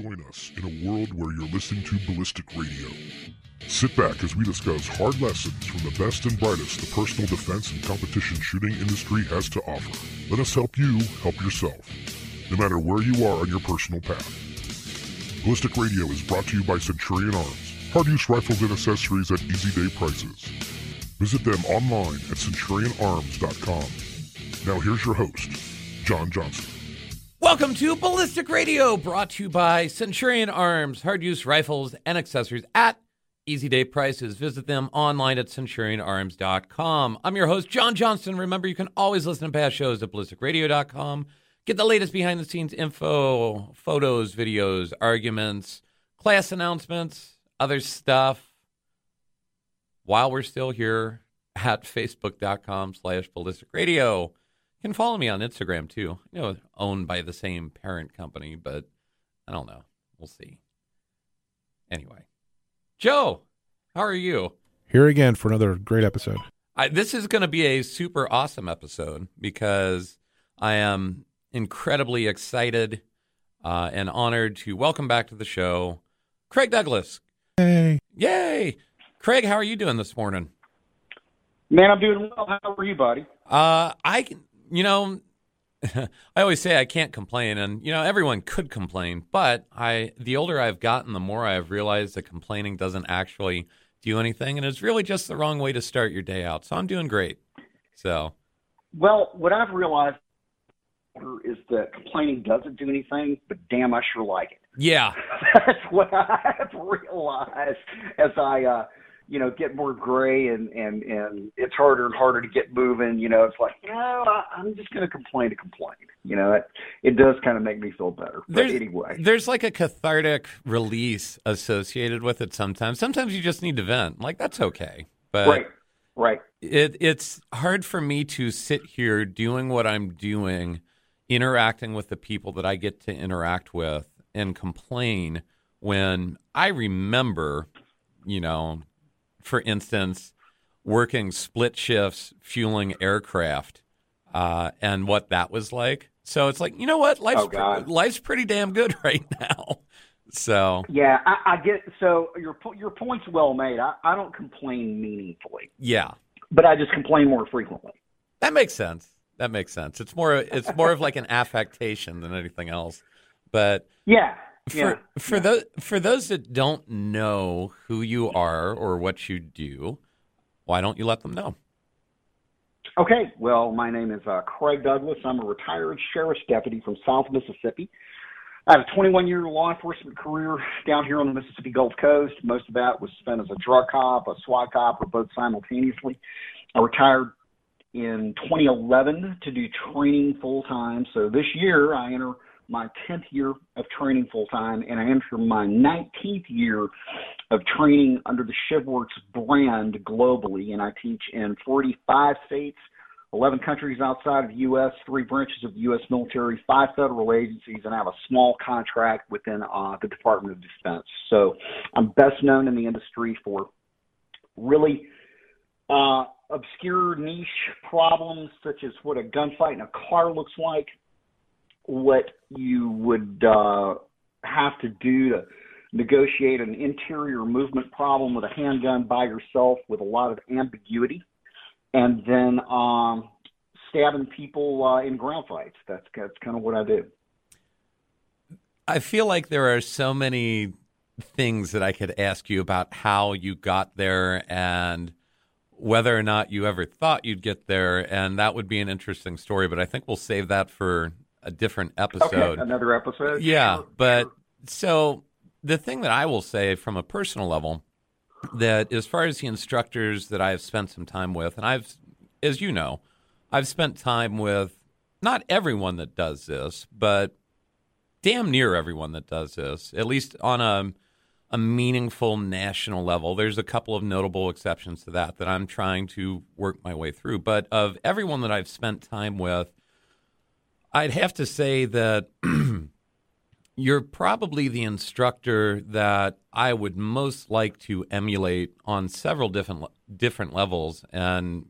Join us in a world where you're listening to Ballistic Radio. Sit back as we discuss hard lessons from the best and brightest the personal defense and competition shooting industry has to offer. Let us help you help yourself, no matter where you are on your personal path. Ballistic Radio is brought to you by Centurion Arms, hard use rifles and accessories at easy day prices. Visit them online at centurionarms.com. Now here's your host, John Johnston. Welcome to Ballistic Radio, brought to you by Centurion Arms, hard use rifles and accessories at easy day prices. Visit them online at centurionarms.com. I'm your host, John Johnston. Remember, you can always listen to past shows at ballisticradio.com. Get the latest behind the scenes info, photos, videos, arguments, class announcements, other stuff. While we're still here at facebook.com slash ballistic radio. You can follow me on Instagram too. You know, owned by the same parent company, but I don't know. We'll see. Anyway, Joe, how are you? Here again for another great episode. I, this is going to be a super awesome episode because I am incredibly excited uh, and honored to welcome back to the show Craig Douglas. Hey. Yay! Craig, how are you doing this morning? Man, I'm doing well. How are you, buddy? Uh, I, you know, I always say I can't complain, and you know, everyone could complain, but I, the older I've gotten, the more I've realized that complaining doesn't actually do anything, and it's really just the wrong way to start your day out. So I'm doing great. So, Well, what I've realized is that complaining doesn't do anything, but damn, I sure like it. yeah, That's what I've realized as I, uh, you know, get more gray and and and it's harder and harder to get moving. You know, it's like, know, I, I'm just going to complain to complain. You know, it it does kind of make me feel better. But there's anyway, there's like a cathartic release associated with it. Sometimes, sometimes you just need to vent. Like that's okay, but right, right. it it's hard for me to sit here doing what I'm doing, interacting with the people that I get to interact with and complain when I remember, you know, for instance, working split shifts fueling aircraft uh, and what that was like. So it's like, you know what? Life's, Oh, pre- life's pretty damn good right now. So, Yeah, I, I get. So your your point's well made. I, I don't complain meaningfully, yeah. but I just complain more frequently. That makes sense. That makes sense. It's more it's more of like an affectation than anything else. But Yeah, for yeah. for those for those that don't know who you are or what you do, why don't you let them know? Okay, well, my name is uh, Craig Douglas. I'm a retired sheriff's deputy from South Mississippi. I have a 21 year law enforcement career down here on the Mississippi Gulf Coast. Most of that was spent as a drug cop, a SWAT cop, or both simultaneously. I retired in 2011 to do training full time. So this year I enter my 10th year of training full time, and I enter my 19th year of training under the ShivWorks brand globally. And I teach in 45 states, 11 countries outside of the U.S., three branches of the U.S. military, five federal agencies, and I have a small contract within uh, the Department of Defense. So I'm best known in the industry for really uh, obscure niche problems such as what a gunfight in a car looks like, what you would uh, have to do to negotiate an interior movement problem with a handgun by yourself with a lot of ambiguity, and then um, stabbing people uh, in ground fights. That's that's kind of what I do. I feel like there are so many things that I could ask you about how you got there and whether or not you ever thought you'd get there, and that would be an interesting story. But I think we'll save that for a different episode. Okay, another episode. Yeah, but so the thing that I will say from a personal level that as far as the instructors that I've spent some time with, and I've, as you know, I've spent time with not everyone that does this, but damn near everyone that does this, at least on a a meaningful national level. There's a couple of notable exceptions to that that I'm trying to work my way through. But of everyone that I've spent time with, I'd have to say that you're probably the instructor that I would most like to emulate on several different different levels, and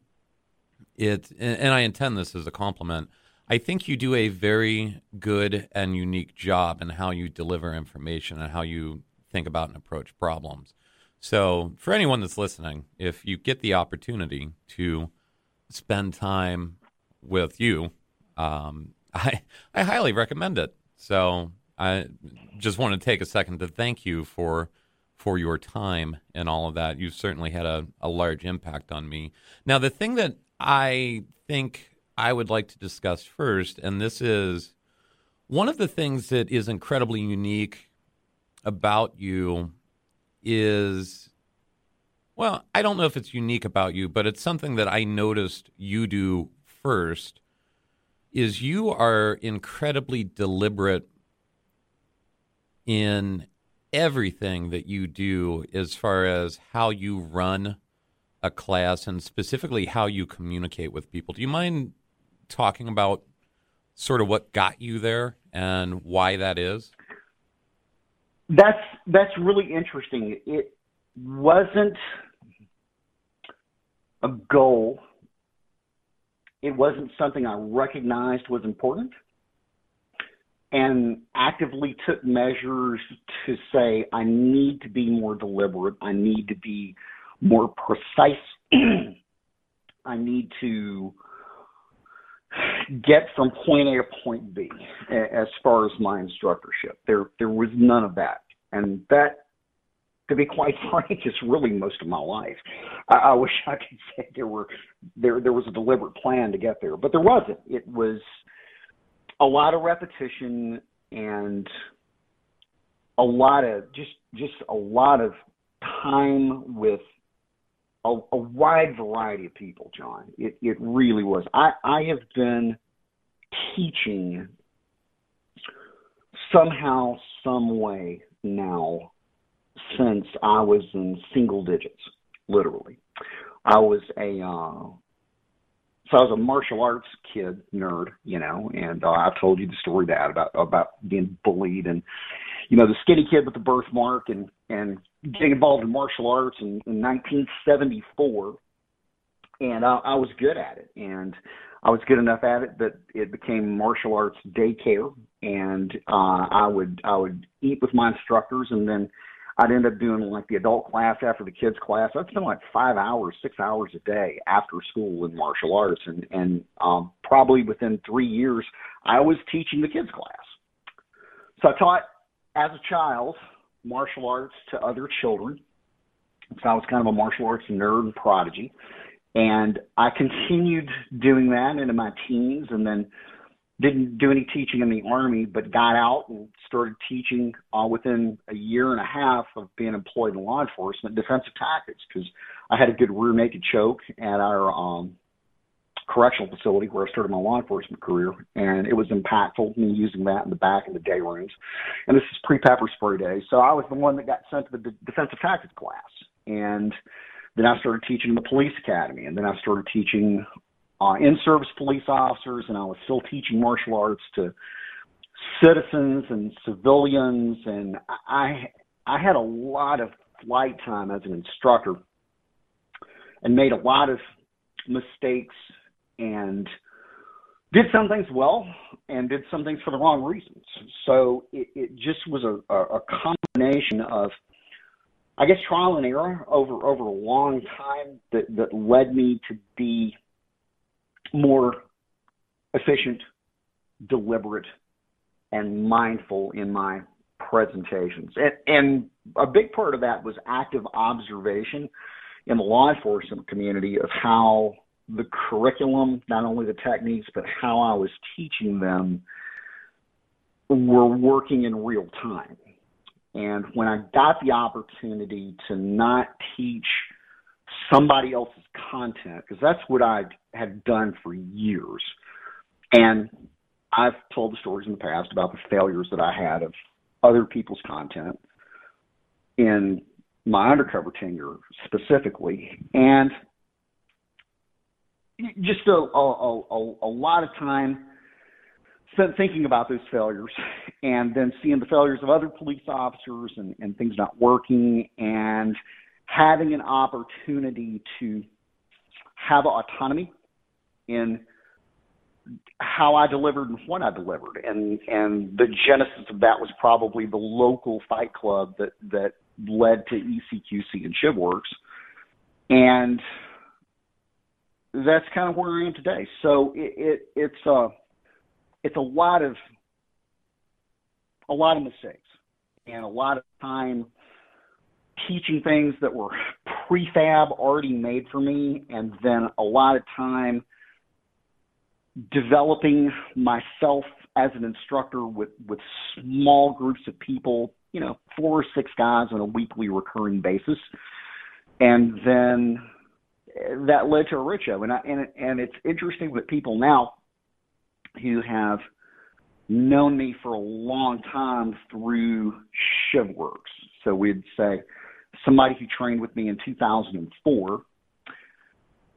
it and I intend this as a compliment. I think you do a very good and unique job in how you deliver information and how you think about and approach problems. So, for anyone that's listening, if you get the opportunity to spend time with you, um, I I highly recommend it. So, I just want to take a second to thank you for for your time and all of that. You've certainly had a, a large impact on me. Now, the thing that I think I would like to discuss first, and this is one of the things that is incredibly unique about you is well, I don't know if it's unique about you, but it's something that I noticed you do first is you are incredibly deliberate in everything that you do as far as how you run a class and specifically how you communicate with people. Do you mind talking about sort of what got you there and why that is? That's that's really interesting. It wasn't a goal. It wasn't something I recognized was important and actively took measures to say I need to be more deliberate. I need to be more precise. I need to get from point A to point B as far as my instructorship. There there was none of that. And that to be quite frank, is really most of my life. I, I wish I could say there were there there was a deliberate plan to get there, but there wasn't. It was a lot of repetition and a lot of just just a lot of time with a, a wide variety of people, John. It it really was. I I have been teaching somehow, some way now since I was in single digits, literally. I was a uh, so I was a martial arts kid nerd, you know, and uh, I've told you the story that about about being bullied and you know the skinny kid with the birthmark and and getting involved in martial arts in, in 1974, and I, I was good at it, and I was good enough at it that it became martial arts daycare, and uh, I would I would eat with my instructors, and then I'd end up doing like the adult class after the kids class. I'd spend like five hours, six hours a day after school in martial arts, and and um, probably within three years, I was teaching the kids class. So I taught as a child martial arts to other children. So I was kind of a martial arts nerd and prodigy, and I continued doing that into my teens, and then didn't do any teaching in the army, but got out and started teaching uh, within a year and a half of being employed in law enforcement, defensive tactics, because I had a good rear naked choke at our um, correctional facility where I started my law enforcement career, and it was impactful. Me using that in the back in the day rooms, and this is pre pepper spray day, so I was the one that got sent to the de- defensive tactics class, and then I started teaching the police academy, and then I started teaching uh, in-service police officers, and I was still teaching martial arts to citizens and civilians, and I I had a lot of flight time as an instructor, and made a lot of mistakes, and did some things well, and did some things for the wrong reasons. So it, it just was a, a, a combination of I guess trial and error over over a long time that that led me to be more efficient, deliberate, and mindful in my presentations. And, and a big part of that was active observation in the law enforcement community of how the curriculum, not only the techniques, but how I was teaching them were working in real time. And when I got the opportunity to not teach somebody else's content because that's what I had done for years. And I've told the stories in the past about the failures that I had of other people's content in my undercover tenure specifically, and just a, a, a, a lot of time spent thinking about those failures and then seeing the failures of other police officers and, and things not working and having an opportunity to have autonomy in how I delivered and what I delivered, and and the genesis of that was probably the local fight club that that led to ECQC and ShivWorks, and that's kind of where I am today. So it, it it's a it's a lot of a lot of mistakes and a lot of time teaching things that were prefab already made for me and then a lot of time developing myself as an instructor with with small groups of people you know four or six guys on a weekly recurring basis and then that led to a rich and I, and and it's interesting with people now who have known me for a long time through ShivWorks. So we'd say somebody who trained with me in 2004.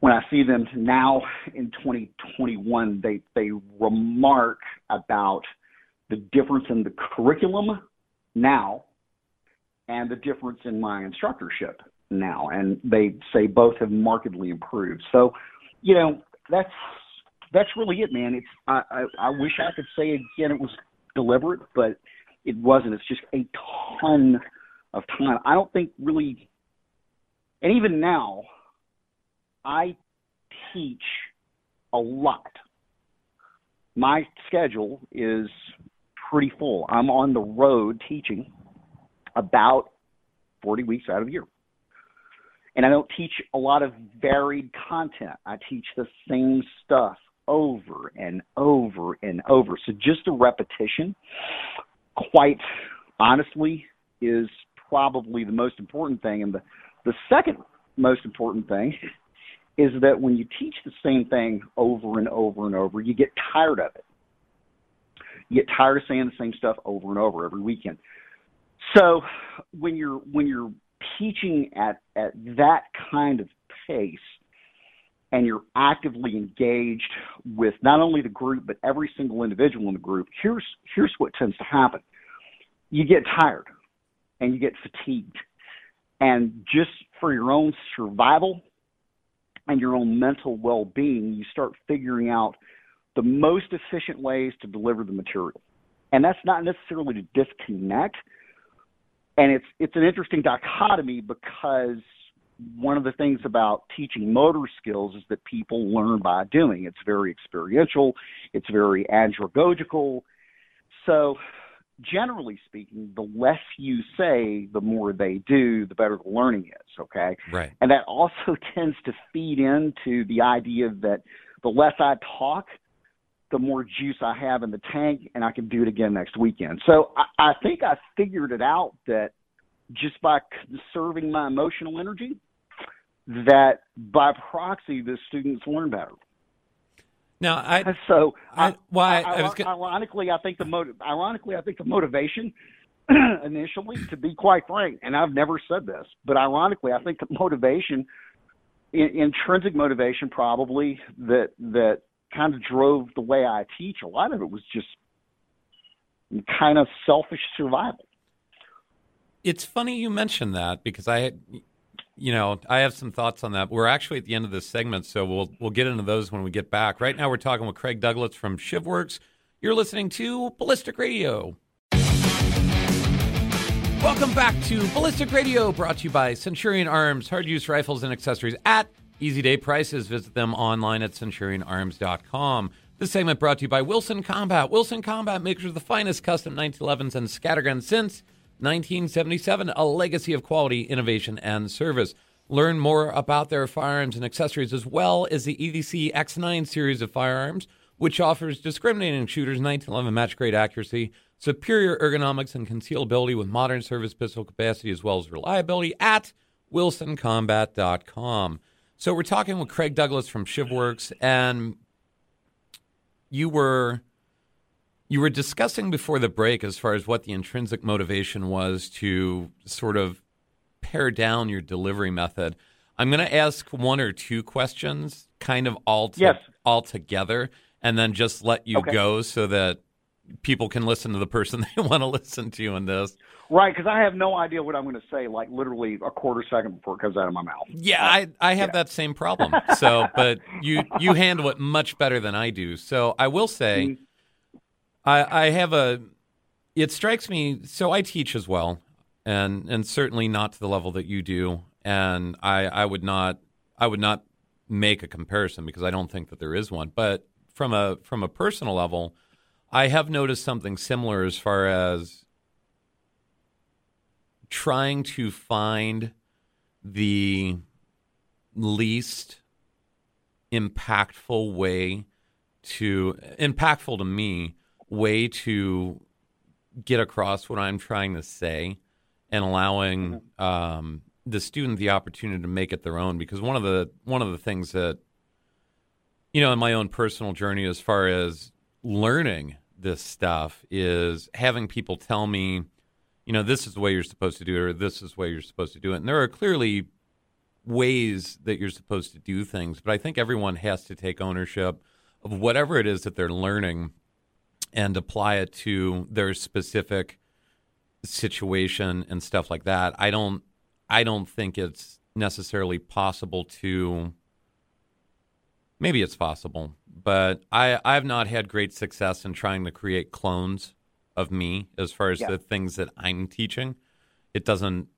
When I see them now in 2021, they they remark about the difference in the curriculum now and the difference in my instructorship now, and they say both have markedly improved. So, you know, that's that's really it, man. It's I, I I wish I could say again it was deliberate, but it wasn't. It's just a ton of time. I don't think really, and even now, I teach a lot. My schedule is pretty full. I'm on the road teaching about 40 weeks out of the year. And I don't teach a lot of varied content. I teach the same stuff over and over and over. So just a repetition, quite honestly, is probably the most important thing. And the, the second most important thing is that when you teach the same thing over and over and over, you get tired of it. You get tired of saying the same stuff over and over every weekend. So when you're when you're teaching at at that kind of pace and you're actively engaged with not only the group but every single individual in the group here's here's what tends to happen you get tired and you get fatigued and just for your own survival and your own mental well-being you start figuring out the most efficient ways to deliver the material and that's not necessarily to disconnect and it's it's an interesting dichotomy because one of the things about teaching motor skills is that people learn by doing. It's very experiential, it's very andragogical. So, generally speaking, the less you say, the more they do, the better the learning is, okay? Right. And that also tends to feed into the idea that the less I talk, the more juice I have in the tank, and I can do it again next weekend. So I, I think I figured it out that just by conserving my emotional energy, that by proxy the students learn better. Now, I so I, why I, I was ironically, I think the motiv- ironically, I think the motivation initially, to be quite frank, and I've never said this, but ironically, I think the motivation, in, intrinsic motivation, probably that that kind of drove the way I teach. A lot of it was just kind of selfish survival. It's funny you mentioned that because I, you know, I have some thoughts on that. We're actually at the end of this segment, so we'll we'll get into those when we get back. Right now, we're talking with Craig Douglas from ShivWorks. You're listening to Ballistic Radio. Welcome back to Ballistic Radio, brought to you by Centurion Arms, hard use rifles and accessories at easy day prices. Visit them online at centurionarms.com. This segment brought to you by Wilson Combat. Wilson Combat makes the finest custom 1911s and scatterguns since 1977, a legacy of quality, innovation, and service. Learn more about their firearms and accessories as well as the EDC X9 series of firearms, which offers discriminating shooters 1911 match grade accuracy superior ergonomics and concealability with modern service pistol capacity as well as reliability at wilsoncombat.com. So we're talking with Craig Douglas from ShivWorks, and you were you were discussing before the break as far as what the intrinsic motivation was to sort of pare down your delivery method. I'm going to ask one or two questions, kind of all to, yes. all together, and then just let you okay. go so that people can listen to the person they want to listen to in this. Right, because I have no idea what I'm going to say, like literally a quarter second before it comes out of my mouth. Yeah, I I have yeah. that same problem. So, but you you handle it much better than I do. So I will say, mm-hmm. I I have a. It strikes me. So I teach as well, and and certainly not to the level that you do. And I I would not I would not make a comparison because I don't think that there is one. But from a from a personal level, I have noticed something similar as far as trying to find the least impactful way to impactful to me way to get across what I'm trying to say and allowing um, the student the opportunity to make it their own because one of the one of the things that you know in my own personal journey as far as learning this stuff is having people tell me you know, this is the way you're supposed to do it, or this is the way you're supposed to do it. And there are clearly ways that you're supposed to do things, but I think everyone has to take ownership of whatever it is that they're learning and apply it to their specific situation and stuff like that. I don't I don't think it's necessarily possible to maybe it's possible, but I I've not had great success in trying to create clones of me as far as yeah. the things that I'm teaching, it doesn't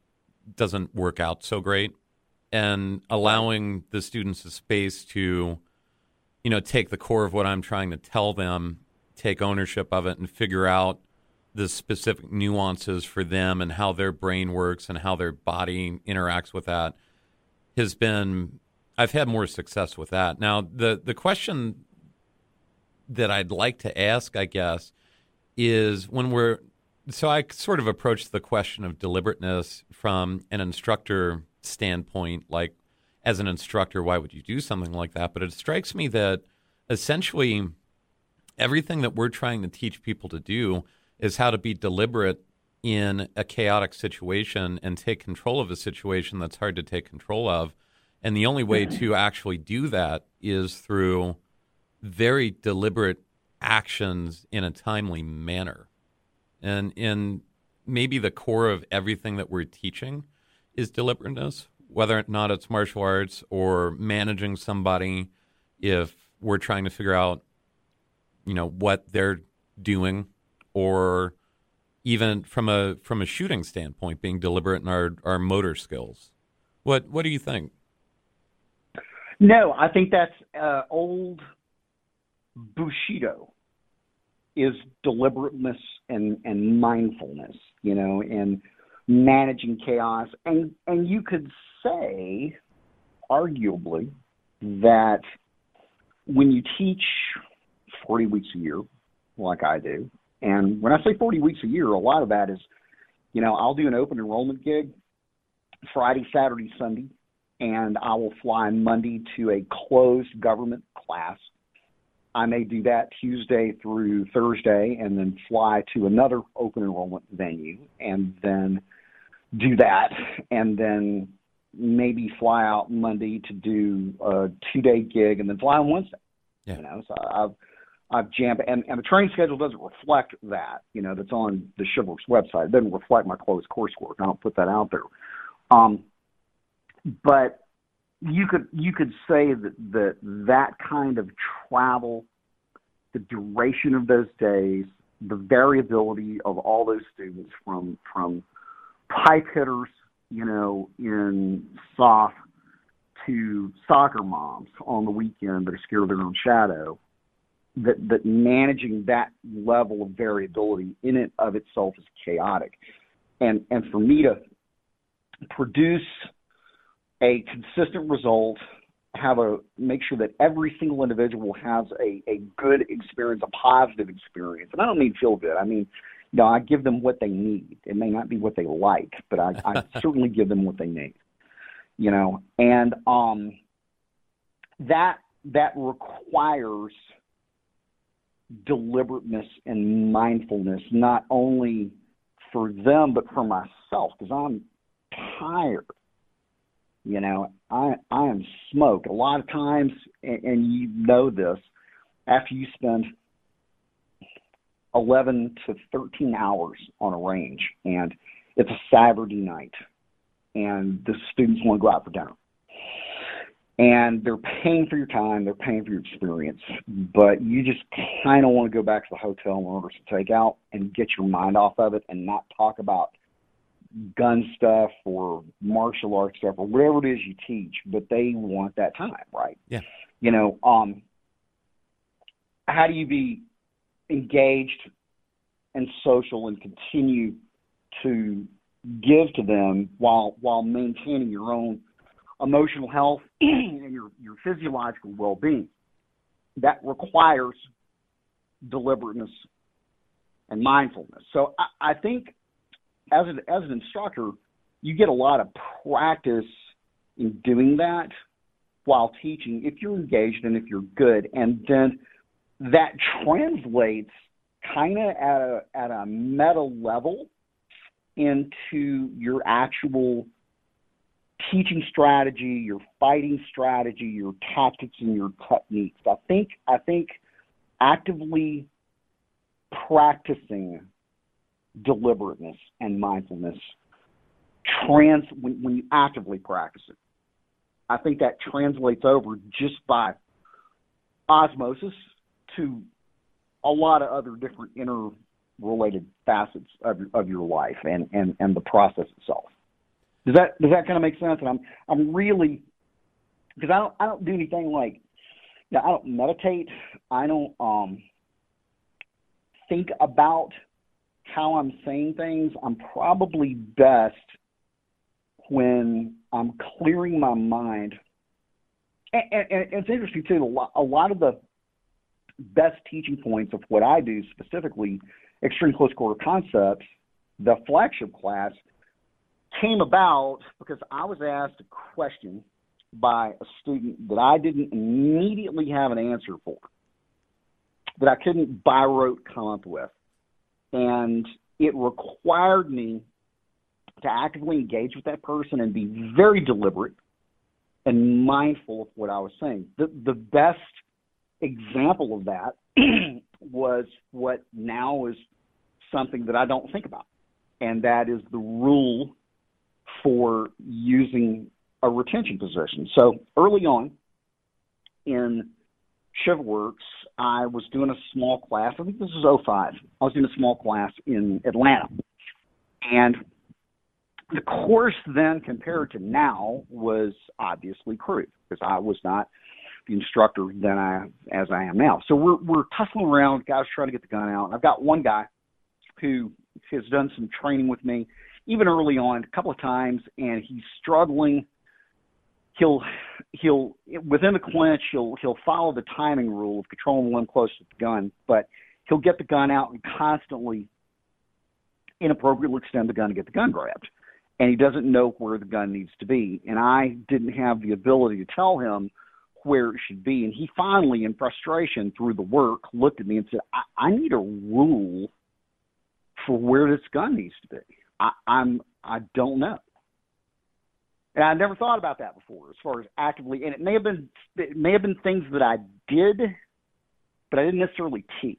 doesn't work out so great. And allowing the students a space to, you know, take the core of what I'm trying to tell them, take ownership of it, and figure out the specific nuances for them and how their brain works and how their body interacts with that has been I've had more success with that. Now the the question that I'd like to ask, I guess, is when we're so I sort of approach the question of deliberateness from an instructor standpoint, like as an instructor, why would you do something like that? But it strikes me that essentially everything that we're trying to teach people to do is how to be deliberate in a chaotic situation and take control of a situation that's hard to take control of. And the only way to mm-hmm. actually do that is through very deliberate actions in a timely manner. And in maybe the core of everything that we're teaching is deliberateness, whether or not it's martial arts or managing somebody if we're trying to figure out, you know, what they're doing or even from a from a shooting standpoint, being deliberate in our, our motor skills. What what do you think? No, I think that's uh, old Bushido is deliberateness and, and mindfulness, you know, and managing chaos. And and you could say, arguably, that when you teach 40 weeks a year, like I do, and when I say 40 weeks a year, a lot of that is, you know, I'll do an open enrollment gig Friday, Saturday, Sunday, and I will fly Monday to a closed government class I may do that Tuesday through Thursday and then fly to another open enrollment venue and then do that and then maybe fly out Monday to do a two day gig and then fly on Wednesday. Yeah. You know, so I've I've jammed and, and the training schedule doesn't reflect that, you know, that's on the ShivWorks website. It doesn't reflect my closed coursework. I don't put that out there. Um but you could you could say that that that kind of travel, the duration of those days, the variability of all those students from from pipe hitters, you know, in SOF to soccer moms on the weekend that are scared of their own shadow. That that managing that level of variability in and of itself is chaotic, and and for me to produce a consistent result, have a make sure that every single individual has a, a good experience, a positive experience. And I don't mean feel good. I mean, you know, I give them what they need. It may not be what they like, but I, I certainly give them what they need. You know, and um that that requires deliberateness and mindfulness, not only for them but for myself, because I'm tired you know, I I am smoked. A lot of times, and, and you know this, after you spend 11 to 13 hours on a range, and it's a Saturday night, and the students want to go out for dinner. And they're paying for your time, they're paying for your experience, but you just kind of want to go back to the hotel and order some takeout and get your mind off of it and not talk about gun stuff or martial arts stuff or whatever it is you teach, but they want that time, right? Yeah. You know, um, how do you be engaged and social and continue to give to them while while maintaining your own emotional health and your your physiological well-being. That requires deliberateness and mindfulness. So i, I think as an as an instructor you get a lot of practice in doing that while teaching if you're engaged and if you're good and then that translates kind of at a at a meta level into your actual teaching strategy, your fighting strategy, your tactics and your techniques. I think I think actively practicing deliberateness and mindfulness trans when, when you actively practice it. I think that translates over just by osmosis to a lot of other different interrelated facets of of your life and and and the process itself. Does that does that kind of make sense? And I'm I'm really because I don't I don't do anything like you know, I don't meditate. I don't um think about how I'm saying things. I'm probably best when I'm clearing my mind. And, and, and it's interesting too. A lot, a lot of the best teaching points of what I do specifically, extreme close quarter concepts, the flagship class came about because I was asked a question by a student that I didn't immediately have an answer for, that I couldn't by rote come up with. And it required me to actively engage with that person and be very deliberate and mindful of what I was saying. The the best example of that was what now is something that I don't think about, and that is the rule for using a retention position. So early on in ShivWorks, I was doing a small class. I think this was 05. I was doing a small class in Atlanta. And the course then compared to now was obviously crude because I was not the instructor than I as I am now. So we're we're tussling around, guys trying to get the gun out. And I've got one guy who has done some training with me, even early on, a couple of times, and he's struggling. He'll he'll within the clinch he'll he'll follow the timing rule of controlling one close to the gun, but he'll get the gun out and constantly inappropriately extend the gun to get the gun grabbed. And he doesn't know where the gun needs to be. And I didn't have the ability to tell him where it should be. And he finally, in frustration through the work, looked at me and said, I, I need a rule for where this gun needs to be. I, I'm I don't know. And I never thought about that before, as far as actively. And it may have been it may have been things that I did, but I didn't necessarily teach.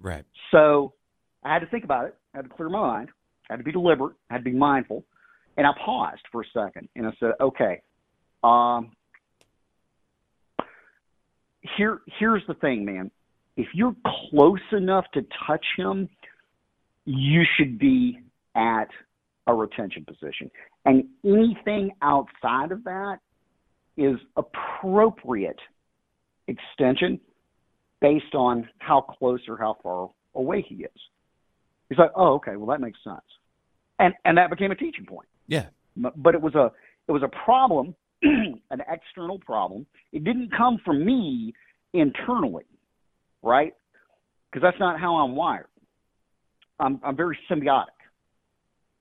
Right. So I had to think about it. I had to clear my mind. I had to be deliberate. I had to be mindful. And I paused for a second and I said, okay, um, here here's the thing, man. If you're close enough to touch him, you should be at a retention position. And anything outside of that is appropriate extension based on how close or how far away he is. He's like, oh, okay, well that makes sense, and and that became a teaching point. Yeah. But it was a it was a problem an external problem. It didn't come from me internally, right? Because that's not how I'm wired. I'm, I'm very symbiotic.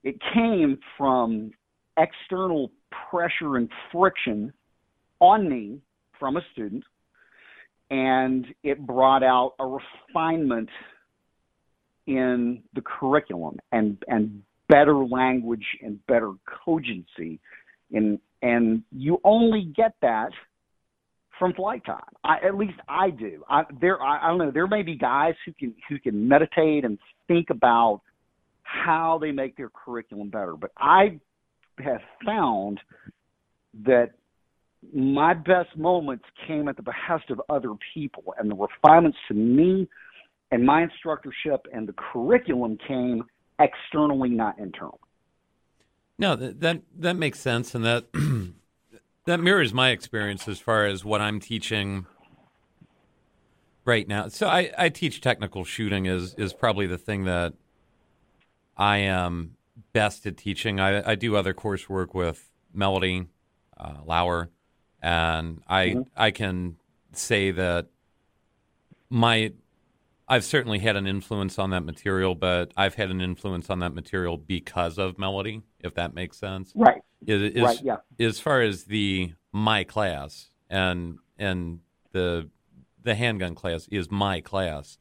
It came from external pressure and friction on me from a student, and it brought out a refinement in the curriculum and and better language and better cogency in and you only get that from flight time. I, at least I do. I, there, I, I don't know. There may be guys who can who can meditate and think about how they make their curriculum better, but I have found that my best moments came at the behest of other people, and the refinements to me and my instructorship and the curriculum came externally, not internally. No, that that, that makes sense, and that that mirrors my experience as far as what I'm teaching right now. So I, I teach technical shooting is is probably the thing that I am best at teaching. I, I do other coursework with Melody uh, Lauer, and I mm-hmm. I can say that my I've certainly had an influence on that material, but I've had an influence on that material because of Melody, if that makes sense. Right. Is, is, right. Yeah. As far as the my class and and the the handgun class is my class.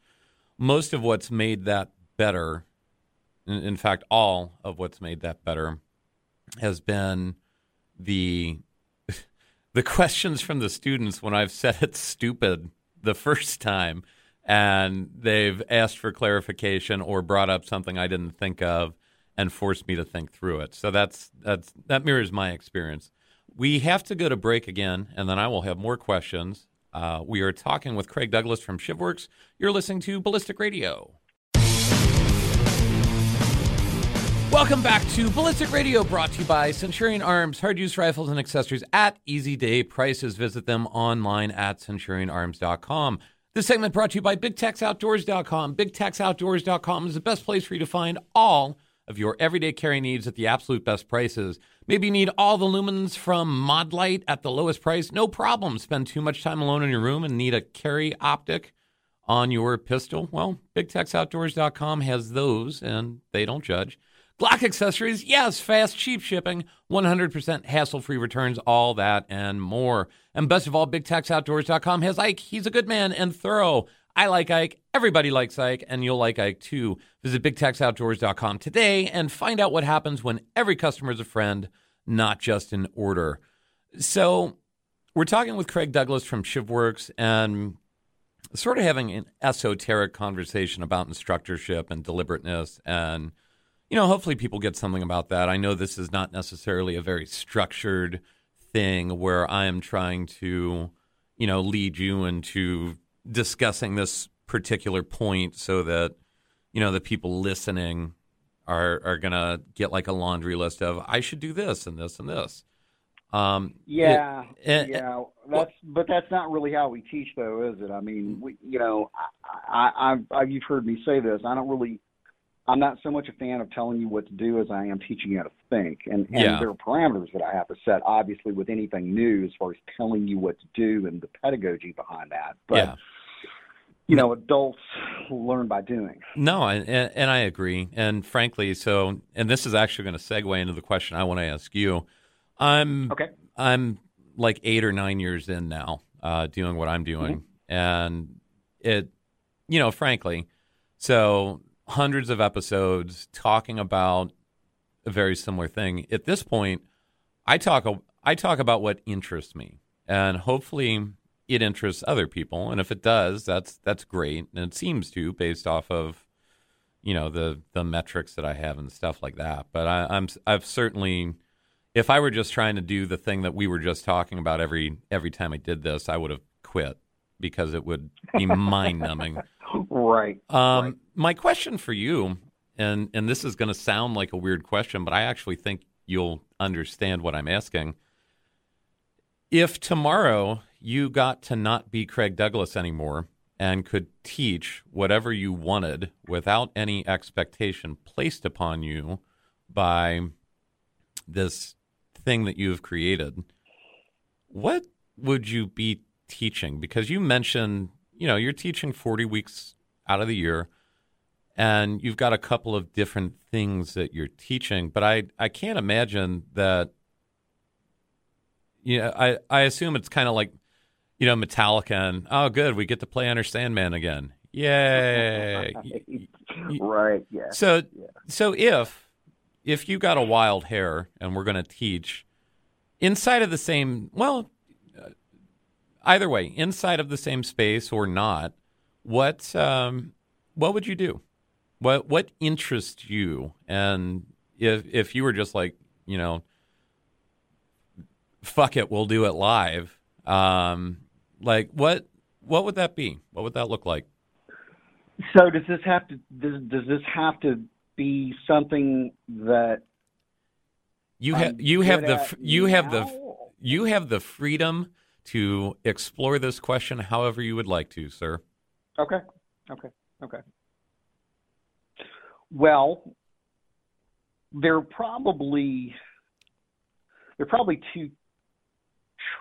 Most of what's made that better, in, in fact, all of what's made that better, has been the the questions from the students when I've said it's stupid the first time and they've asked for clarification or brought up something I didn't think of and forced me to think through it. So that's that's that mirrors my experience. We have to go to break again, and then I will have more questions. Uh, we are talking with Craig Douglas from ShivWorks. You're listening to Ballistic Radio. Welcome back to Ballistic Radio, brought to you by Centurion Arms, hard use rifles and accessories at easy day prices. Visit them online at centurionarms.com. This segment brought to you by BigTexOutdoors.com. BigTexOutdoors.com is the best place for you to find all of your everyday carry needs at the absolute best prices. Maybe you need all the lumens from Modlite at the lowest price. No problem. Spend too much time alone in your room and need a carry optic on your pistol. Well, BigTexOutdoors.com has those, and they don't judge. Glock accessories, yes, fast, cheap shipping, 100% hassle free returns, all that and more. And best of all, BigTexOutdoors.com has Ike. He's a good man and thorough. I like Ike. Everybody likes Ike, and you'll like Ike too. Visit BigTexOutdoors.com today and find out what happens when every customer is a friend, not just an order. So, we're talking with Craig Douglas from ShivWorks and sort of having an esoteric conversation about instructorship and deliberateness and you know, hopefully people get something about that. I know this is not necessarily a very structured thing where I am trying to, you know, lead you into discussing this particular point so that, you know, the people listening are are going to get like a laundry list of I should do this and this and this. Um, yeah, it, it, yeah. That's but that's not really how we teach, though, is it? I mean, we, you know, I, I, I, I you've heard me say this. I don't really I'm not so much a fan of telling you what to do as I am teaching you how to think. And, and yeah. there are parameters that I have to set, obviously, with anything new as far as telling you what to do and the pedagogy behind that. But, yeah. you know, adults learn by doing. No, and, and I agree. And frankly, so, and this is actually going to segue into the question I want to ask you. I'm, okay. I'm like eight or nine years in now, uh, doing what I'm doing. Mm-hmm. And it, you know, frankly, so hundreds of episodes talking about a very similar thing. At this point, I talk I talk about what interests me, and hopefully it interests other people. And if it does, that's that's great, and it seems to based off of you know the the metrics that I have and stuff like that. But I, I'm I've certainly if I were just trying to do the thing that we were just talking about every every time I did this, I would have quit because it would be mind numbing. Right. Um, right. My question for you, and and this is going to sound like a weird question, but I actually think you'll understand what I'm asking. If tomorrow you got to not be Craig Douglas anymore and could teach whatever you wanted without any expectation placed upon you by this thing that you've created, what would you be teaching? Because you mentioned you know, you're teaching 40 weeks out of the year and you've got a couple of different things that you're teaching, but I, I can't imagine that you know, I, I assume it's kind of like, you know, Metallica and oh good, we get to play Enter Sandman again. Yay. right, yeah. So yeah. so if if you got a wild hair and we're going to teach inside of the same well either way, inside of the same space or not, what um, what would you do? What what interests you? And if if you were just like you know, fuck it, we'll do it live. Um, like what what would that be? What would that look like? So does this have to does, does this have to be something that you have you have the you have the you have the freedom to explore this question however you would like to, sir. Okay. Okay. Okay. Well, there are probably there are probably two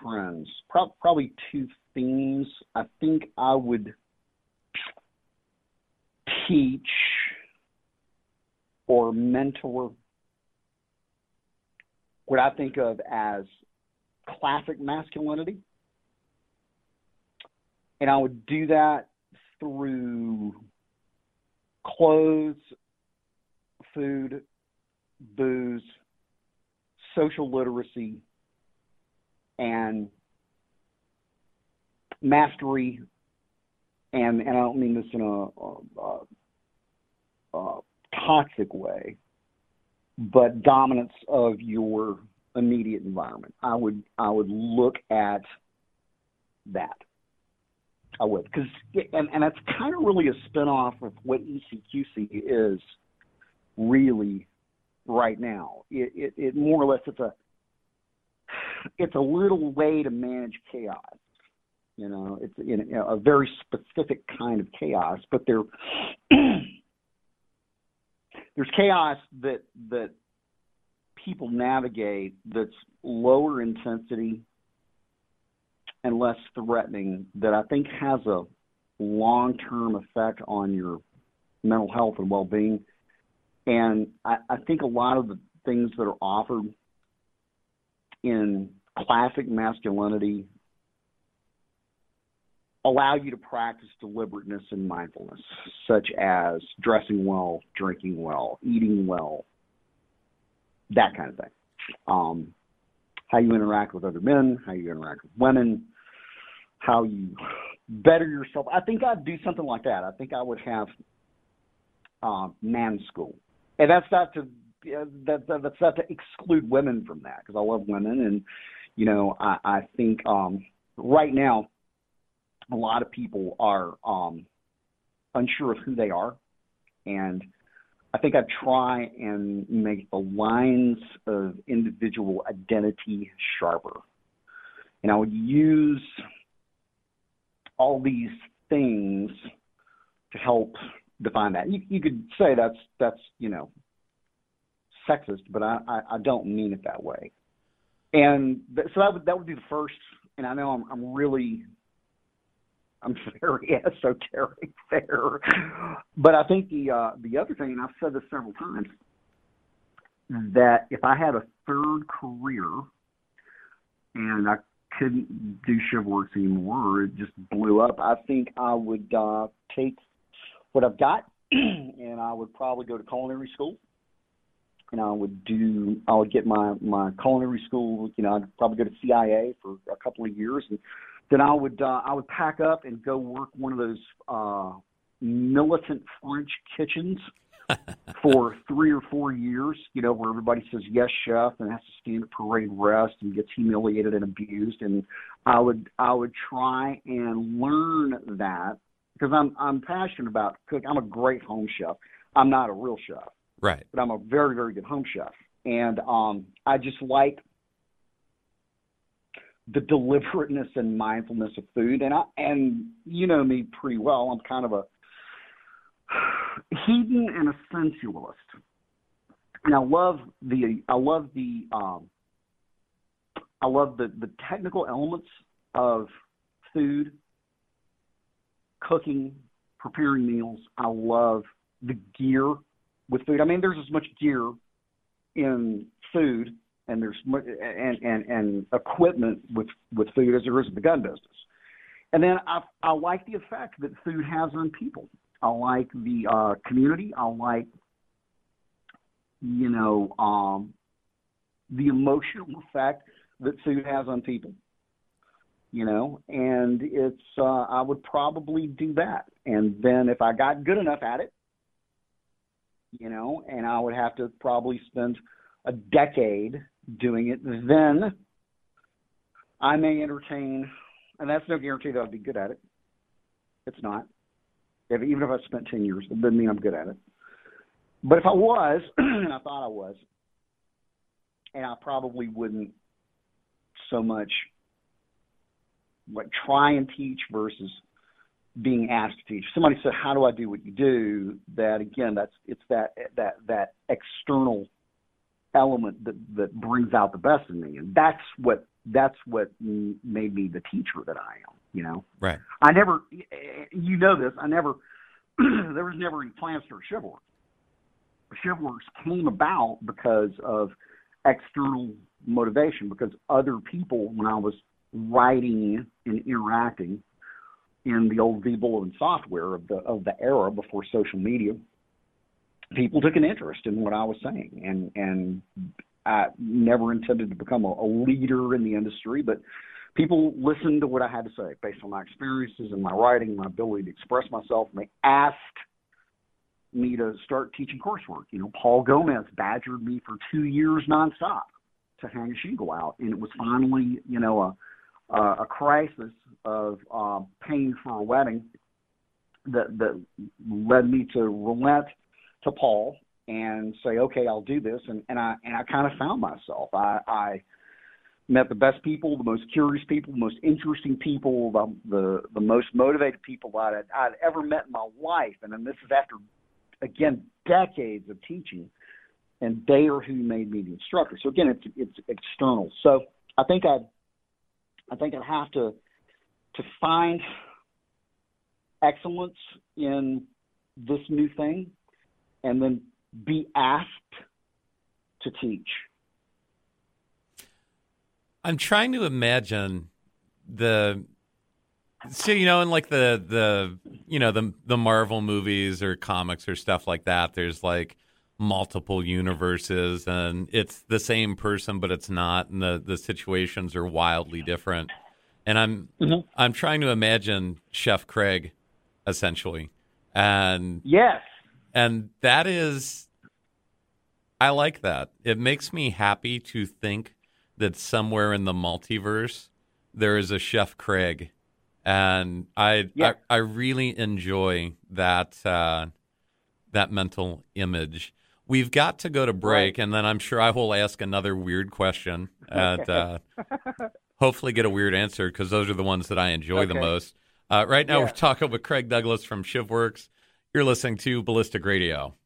trends, prob- probably two themes. I think I would teach or mentor what I think of as classic masculinity. And I would do that through clothes, food, booze, social literacy, and mastery. And, and I don't mean this in a, a, a, toxic way, but dominance of your immediate environment. I would I would look at that. I would because and and that's kind of really a spinoff of what ECQC is really right now. It, it it more or less it's a it's a little way to manage chaos. You know, it's you know, a very specific kind of chaos, but there there's chaos that that people navigate that's lower intensity and less threatening that I think has a long term effect on your mental health and well being. And I, I think a lot of the things that are offered in classic masculinity allow you to practice deliberateness and mindfulness, such as dressing well, drinking well, eating well, that kind of thing. Um, how you interact with other men, how you interact with women, how you better yourself. I think I'd do something like that. I think I would have um, man school, and that's not to that, that that's not to exclude women from that because I love women, and you know I, I think um, right now a lot of people are um, unsure of who they are, and I think I'd try and make the lines of individual identity sharper. And I would use all these things to help define that. You, you could say that's that's you know sexist, but I, I, I don't mean it that way. And th- so that would that would be the first. And I know I'm I'm really I'm very esoteric there, but I think the uh, the other thing, and I've said this several times, that if I had a third career and I couldn't do ShivWorks anymore, it just blew up. I think I would uh, take what I've got, and I would probably go to culinary school, and I would do I would get my my culinary school. You know, I'd probably go to CIA for a couple of years and then I would uh, I would pack up and go work one of those uh, militant French kitchens for three or four years. You know, where everybody says yes, chef, and has to stand at parade rest and gets humiliated and abused. And I would I would try and learn that because I'm I'm passionate about cooking. I'm a great home chef. I'm not a real chef, Right. but I'm a very very good home chef, and um, I just like the deliberateness and mindfulness of food and I and you know me pretty well. I'm kind of a hedon and a sensualist. And I love the I love the um I love the the technical elements of food, cooking, preparing meals. I love the gear with food. I mean there's as much gear in food and there's and and and equipment with with food as there is in the gun business. And then I I like the effect that food has on people. I like the uh, community. I like you know um, the emotional effect that food has on people. You know, and it's uh, I would probably do that, and then if I got good enough at it, you know, and I would have to probably spend a decade doing it, then I may entertain, and that's no guarantee that I'd be good at it. It's not. If, even if I spent 10 years, it doesn't mean I'm good at it. But if I was, and I thought I was, and I probably wouldn't so much like try and teach versus being asked to teach. Somebody said, "How do I do what you do?" That again, that's it's that that that external element that that brings out the best in me, and that's what that's what made me the teacher that I am. You know, right? I never, you know this. I never. there was never any plans for ShivWorks. ShivWorks came about because of external motivation, because other people, when I was writing and interacting in the old vBulletin software of the of the era before social media, people took an interest in what I was saying, and and I never intended to become a, a leader in the industry, but people listened to what I had to say based on my experiences and my writing, my ability to express myself, and they asked me to start teaching coursework. You know, Paul Gomez badgered me for two years nonstop to hang a shingle out, and it was finally, you know, a uh, a crisis of uh, paying for a wedding that that led me to relent to Paul and say, okay, I'll do this, and and I and I kind of found myself. I, I met the best people, the most curious people, the most interesting people, the the, the most motivated people I'd, I'd ever met in my life, and then this is after again decades of teaching. And they are who made me the instructor. So again, it's it's external. So I think I'd I think I'd have to to find excellence in this new thing and then be asked to teach. I'm trying to imagine the so you know in like the the you know the the Marvel movies or comics or stuff like that there's like multiple universes and it's the same person but it's not and the the situations are wildly different. And i'm mm-hmm. i'm trying to imagine chef craig essentially. And yes. and that is i like that. It makes me happy to think that somewhere in the multiverse there is a chef craig. And i yeah. I, I, really enjoy that uh, that mental image We've got to go to break, right. and then I'm sure I will ask another weird question and uh, hopefully get a weird answer because those are the ones that I enjoy okay. the most. Uh, right now, yeah. we're talking with Craig Douglas from ShivWorks. You're listening to Ballistic Radio.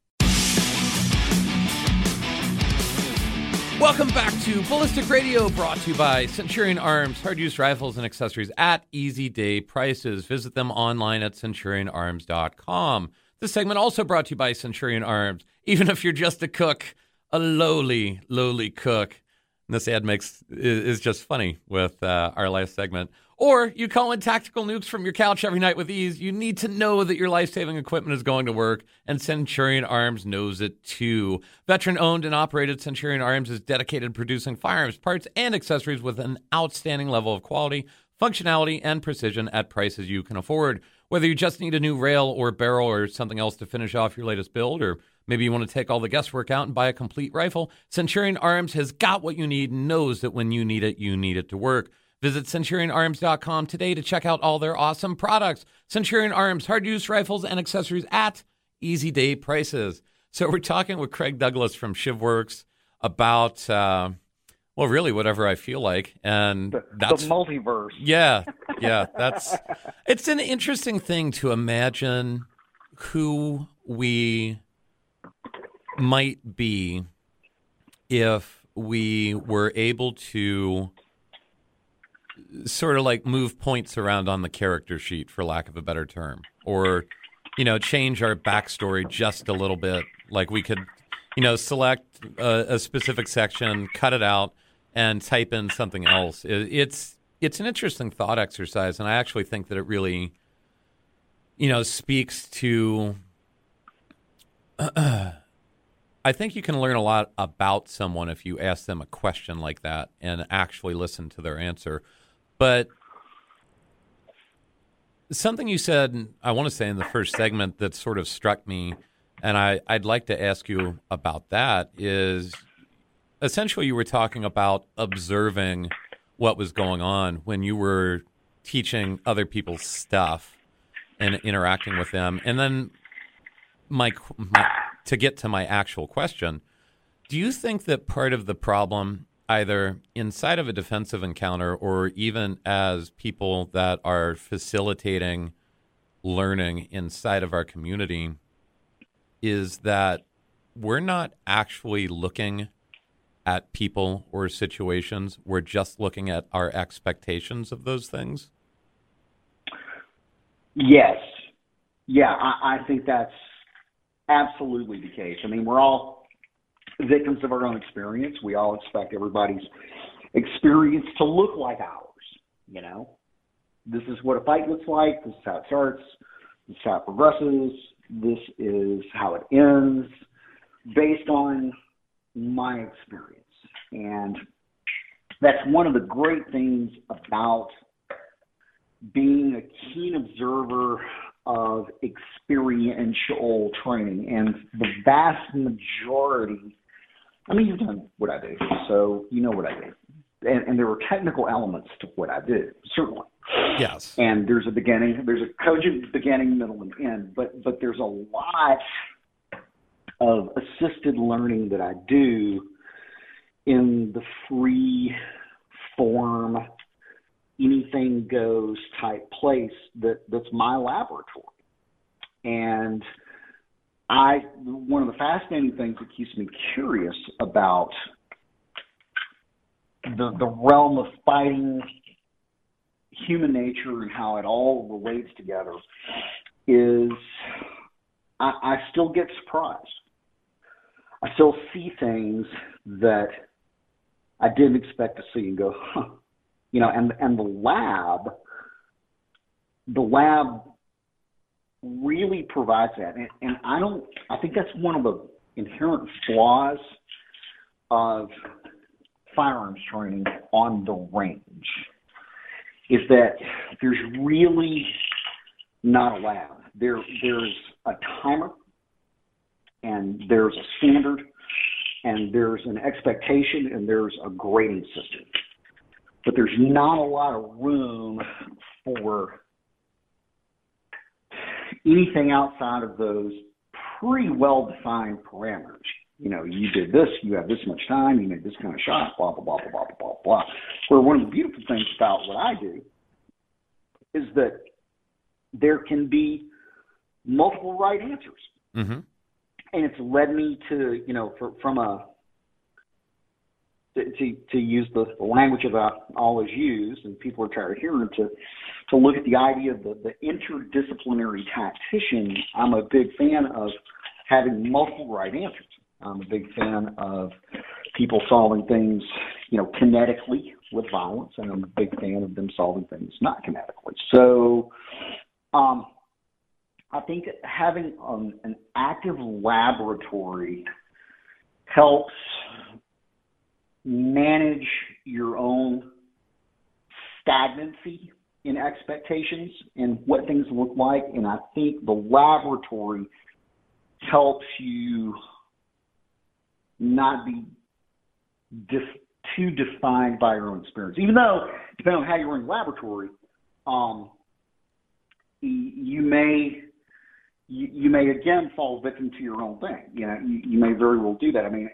Welcome back to Ballistic Radio, brought to you by Centurion Arms, hard use rifles and accessories at easy day prices. Visit them online at centurionarms.com. This segment also brought to you by Centurion Arms. Even if you're just a cook, a lowly, lowly cook. And this ad makes is, just funny with uh, our last segment. Or you call in tactical nukes from your couch every night with ease. You need to know that your life saving equipment is going to work, and Centurion Arms knows it too. Veteran owned and operated, Centurion Arms is dedicated to producing firearms parts and accessories with an outstanding level of quality, functionality, and precision at prices you can afford. Whether you just need a new rail or barrel or something else to finish off your latest build, or maybe you want to take all the guesswork out and buy a complete rifle, Centurion Arms has got what you need and knows that when you need it, you need it to work. Visit CenturionArms.com today to check out all their awesome products. Centurion Arms, hard use rifles and accessories at easy day prices. So, we're talking with Craig Douglas from ShivWorks about. Uh, well, really, whatever I feel like, and the, that's the multiverse. Yeah, yeah, that's. it's an interesting thing to imagine who we might be if we were able to sort of like move points around on the character sheet, for lack of a better term, or you know, change our backstory just a little bit. Like we could, you know, select a, a specific section, cut it out and type in something else. It's it's an interesting thought exercise, and I actually think that it really, you know, speaks to. I think you can learn a lot about someone if you ask them a question like that and actually listen to their answer. But Something you said, I want to say in the first segment that sort of struck me, and I, I'd like to ask you about that is essentially you were talking about observing what was going on when you were teaching other people's stuff and interacting with them. And then my, my to get to my actual question, do you think that part of the problem either inside of a defensive encounter or even as people that are facilitating learning inside of our community is that we're not actually looking at people or situations. We're just looking at our expectations of those things. Yes. Yeah, I, I think that's absolutely the case. I mean, we're all victims of our own experience. We all expect everybody's experience to look like ours, you know? This is what a fight looks like. This is how it starts. This is how it progresses. This is how it ends based on my experience. And that's one of the great things about being a keen observer of experiential training. And the vast majority, I mean, you've done what I do, so you know what I do. And, and there are technical elements to what I do, certainly. Yes. And there's a beginning, there's a cogent beginning, middle, and end, but but there's a lot of assisted learning that I do in the free form, anything goes type place that, that's my laboratory. And I one of the fascinating things that keeps me curious about the the realm of fighting human nature and how it all relates together is I, I still get surprised. I still see things that I didn't expect to see and go, huh. You know, and and the lab, the lab really provides that, and, and I don't. I think that's one of the inherent flaws of firearms training on the range is that there's really not a lab. There, there's a timer, and there's a standard, and there's an expectation and there's a grading system. But there's not a lot of room for anything outside of those pretty well defined parameters. You know, you did this, you have this much time, you made this kind of shot, blah, blah, blah, blah, blah, blah, blah. Where one of the beautiful things about what I do is that there can be multiple right answers. Mm-hmm and it's led me to you know for, from a to, to use the, the language that I always use, and people are tired of hearing to to look at the idea of the, the interdisciplinary tactician. I'm a big fan of having multiple right answers. I'm a big fan of people solving things, you know, kinetically with violence, and I'm a big fan of them solving things not kinetically. So, um, I think having um, an active laboratory helps manage your own stagnancy in expectations and what things look like. And I think the laboratory helps you not be too defined by your own experience. Even though, depending on how you're in the laboratory, um, you may you, you may again fall victim to your own thing. You know, you, you may very well do that. I mean,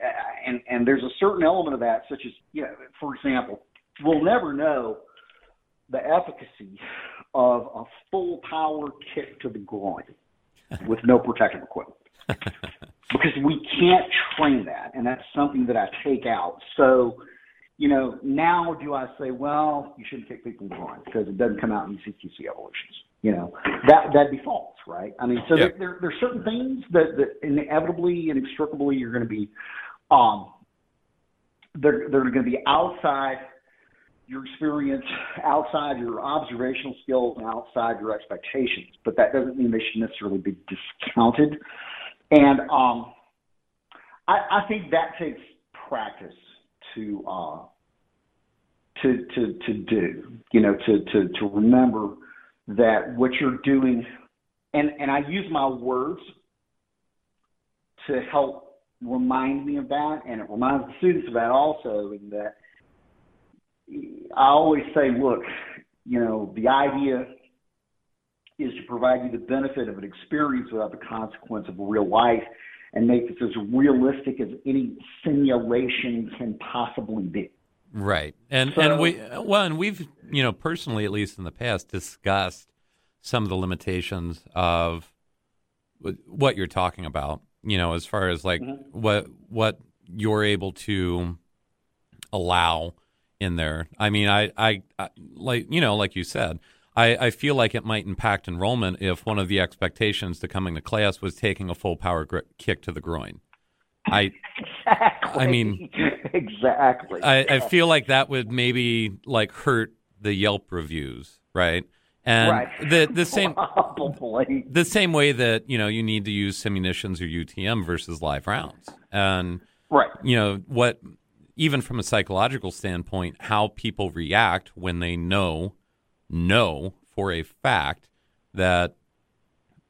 and and there's a certain element of that, such as you know, for example, we'll never know the efficacy of a full power kick to the groin with no protective equipment. because we can't train that, and that's something that I take out. So, you know, now do I say, well, you shouldn't kick people in the groin because it doesn't come out in CQC evolutions? You know that that'd be false right? I mean so there, there there's certain things that that inevitably and inextricably you're going to be um they're they're going to be outside your experience outside your observational skills and outside your expectations. But that doesn't mean they should necessarily be discounted. And um i i think that takes practice to uh to to to do you know to to to remember that what you're doing, and and I use my words to help remind me of that, and it reminds the students of that also. and that I always say, look, you know, the idea is to provide you the benefit of an experience without the consequence of real life and make this as realistic as any simulation can possibly be. Right. And So- and we well and we've, you know, personally at least in the past discussed some of the limitations of what you're talking about, you know, as far as like Mhm. what what you're able to allow in there. I mean, I, I, I like you know, like you said, I, I feel like it might impact enrollment if one of the expectations to coming to class was taking a full power gr- kick to the groin. I Exactly. I mean- exactly. I, I feel like that would maybe like hurt the Yelp reviews, right? And Right. the the same Probably. the same way that you know you need to use simunitions or UTM versus live rounds, and Right. you know what even from a psychological standpoint how people react when they know know for a fact that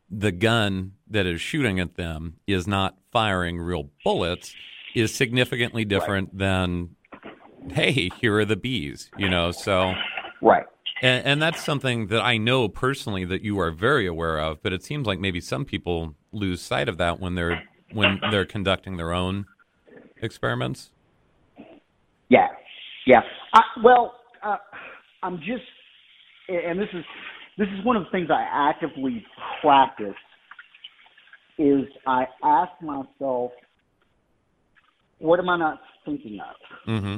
the gun that is shooting at them is not firing real bullets is significantly different than hey here are the bees you know so Right. and, and that's something that I know personally that you are very aware of, but it seems like maybe some people lose sight of that when they're when they're conducting their own experiments. Yeah. Yeah. I, well, uh, I'm just, and this is this is one of the things I actively practice. Is I ask myself, what am I not thinking of? Mm-hmm.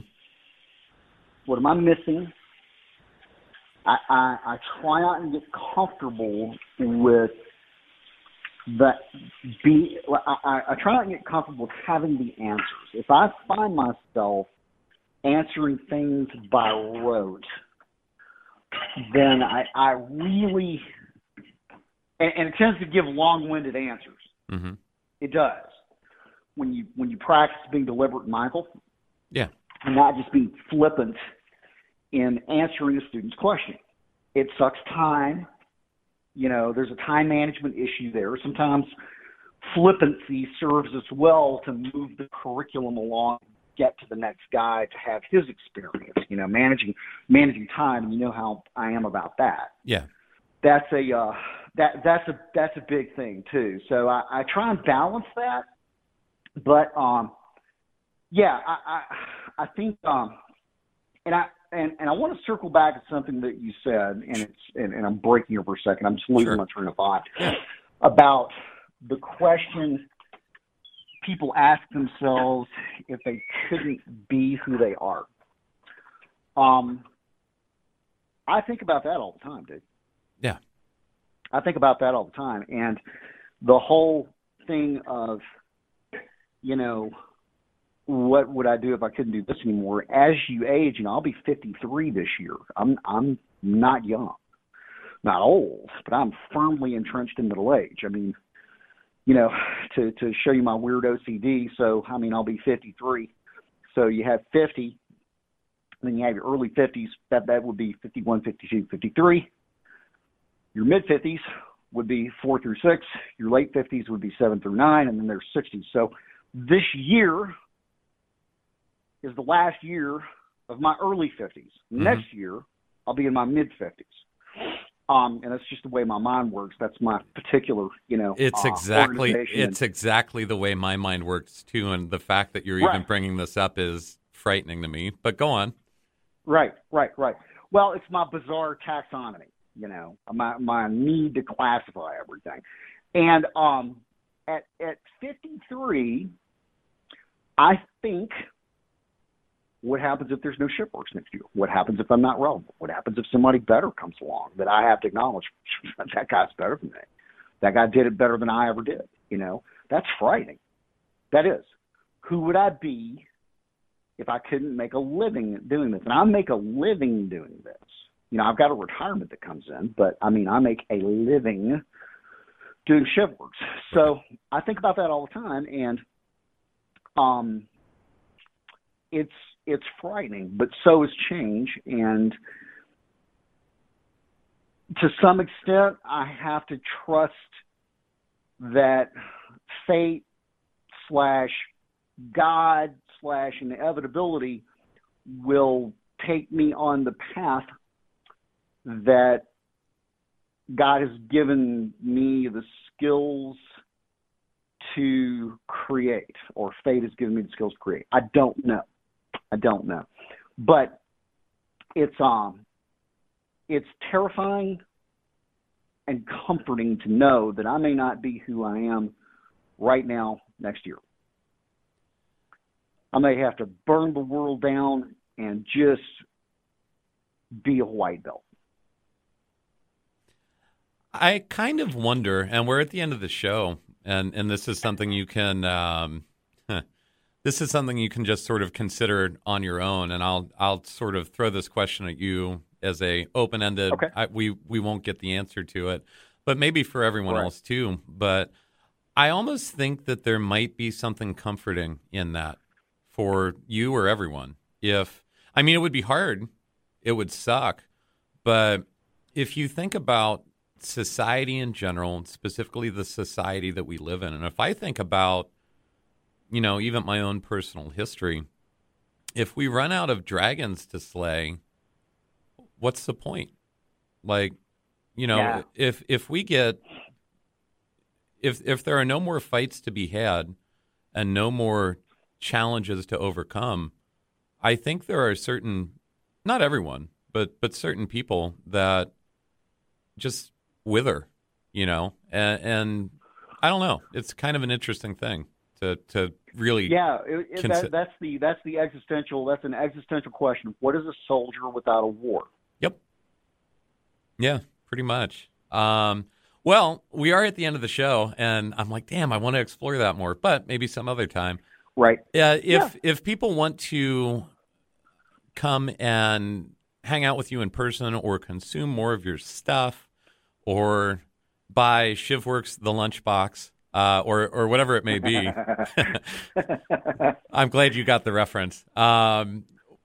What am I missing? I, I, I try not and get comfortable with that. Be I, I, I try not and get comfortable with having the answers. If I find myself answering things by rote, then I, I really and, and it tends to give long-winded answers. Mm-hmm. It does when you when you practice being deliberate and mindful Yeah. and not just being flippant in answering a student's question. It sucks time. You know, there's a time management issue there. Sometimes flippancy serves us well to move the curriculum along, get to the next guy to have his experience. You know, managing managing time. You know how I am about that Yeah. that's a uh, that that's a that's a big thing too. So I, I try and balance that, but um, yeah, I I, I think um, and I and, and I want to circle back to something that you said, and it's and, and I'm breaking here for a second. I'm just losing Sure. my train of thought about the question people ask themselves if they couldn't be who they are. Um, I think about that all the time, dude. Yeah. I think about that all the time. And the whole thing of, you know, what would I do if I couldn't do this anymore? As you age, and I'll be 53 this year. I'm I'm not young, not old, but I'm firmly entrenched in middle age. I mean, you know, to to show you my weird OCD. So I mean, I'll be 53. So you have 50, then you have your early 50s. That that would be 51, 52, 53. Your mid 50s would be four through six. Your late 50s would be seven through nine, and then there's 60s. So this year is the last year of my early 50s. Next year, I'll be in my mid 50s. Um, and that's just the way my mind works. That's my particular, you know. It's uh, exactly it's exactly the way my mind works too, and the fact that you're even bringing this up is frightening to me. But go on. Right, right, right. Well, it's my bizarre taxonomy, you know, my my need to classify everything. And um at at 53, I think what happens if there's no ShivWorks next year? What happens if I'm not relevant? What happens if somebody better comes along that I have to acknowledge that guy's better than me? That guy did it better than I ever did, you know? That's frightening. That is. Who would I be if I couldn't make a living doing this. And I make a living doing this. You know, I've got a retirement that comes in, but I mean, I make a living doing ShivWorks. So I think about that all the time, and um, it's it's frightening. But so is change, and to some extent, I have to trust that fate slash God slash inevitability will take me on the path that God has given me the skills to create, or fate has given me the skills to create. I don't know. I don't know. But it's um it's terrifying and comforting to know that I may not be who I am right now next year. I may have to burn the world down and just be a white belt. I kind of wonder, and we're at the end of the show, and and this is something you can, um, this is something you can just sort of consider on your own, and I'll I'll sort of throw this question at you as a open ended. Okay. we we won't get the answer to it, but maybe for everyone Right. else too. But I almost think that there might be something comforting in that for you or everyone. If I mean, it would be hard, it would suck, but if you think about society in general, and specifically the society that we live in, and if I think about, you know, even my own personal history, if we run out of dragons to slay, what's the point? Like, you know, Yeah. if if we get if if there are no more fights to be had and no more challenges to overcome, I think there are certain not everyone, but but certain people that just wither, you know, and, and I don't know. It's kind of an interesting thing to to really. Yeah, it, it, Consi- that, that's the that's the existential that's an existential question. What is a soldier without a war? Yep. Yeah, pretty much. Um, well, we are at the end of the show, and I'm like, damn, I want to explore that more, but maybe some other time. Right. Yeah, if Yeah. if people want to come and hang out with you in person or consume more of your stuff or buy ShivWorks the lunchbox uh, or or whatever it may be, I'm glad you got the reference. Um,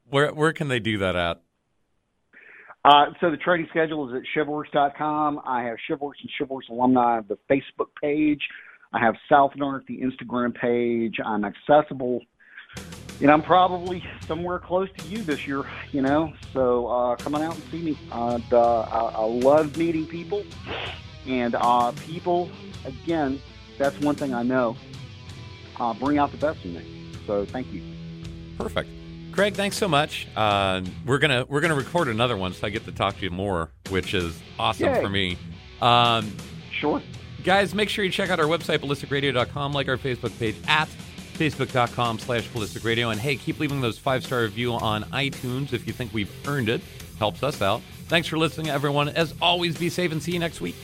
where where can they do that at? Uh, so the trading schedule is at shivworks.com. I have ShivWorks and ShivWorks alumni, the Facebook page. I have SouthNarc, the Instagram page. I'm accessible. And I'm probably somewhere close to you this year, you know. So uh, come on out and see me. Uh, the, I, I love meeting people. And uh, people, again, that's one thing I know, uh, bring out the best in me. So thank you. Perfect. Craig, thanks so much. Uh, we're gonna we're gonna record another one, so I get to talk to you more, which is awesome Yay. for me. Um, Sure. guys, make sure you check out our website, ballisticradio.com, like our Facebook page at facebook.com slash ballistic radio. And hey, keep leaving those five star review on iTunes if you think we've earned it. Helps us out. Thanks for listening, everyone. As always, be safe and see you next week.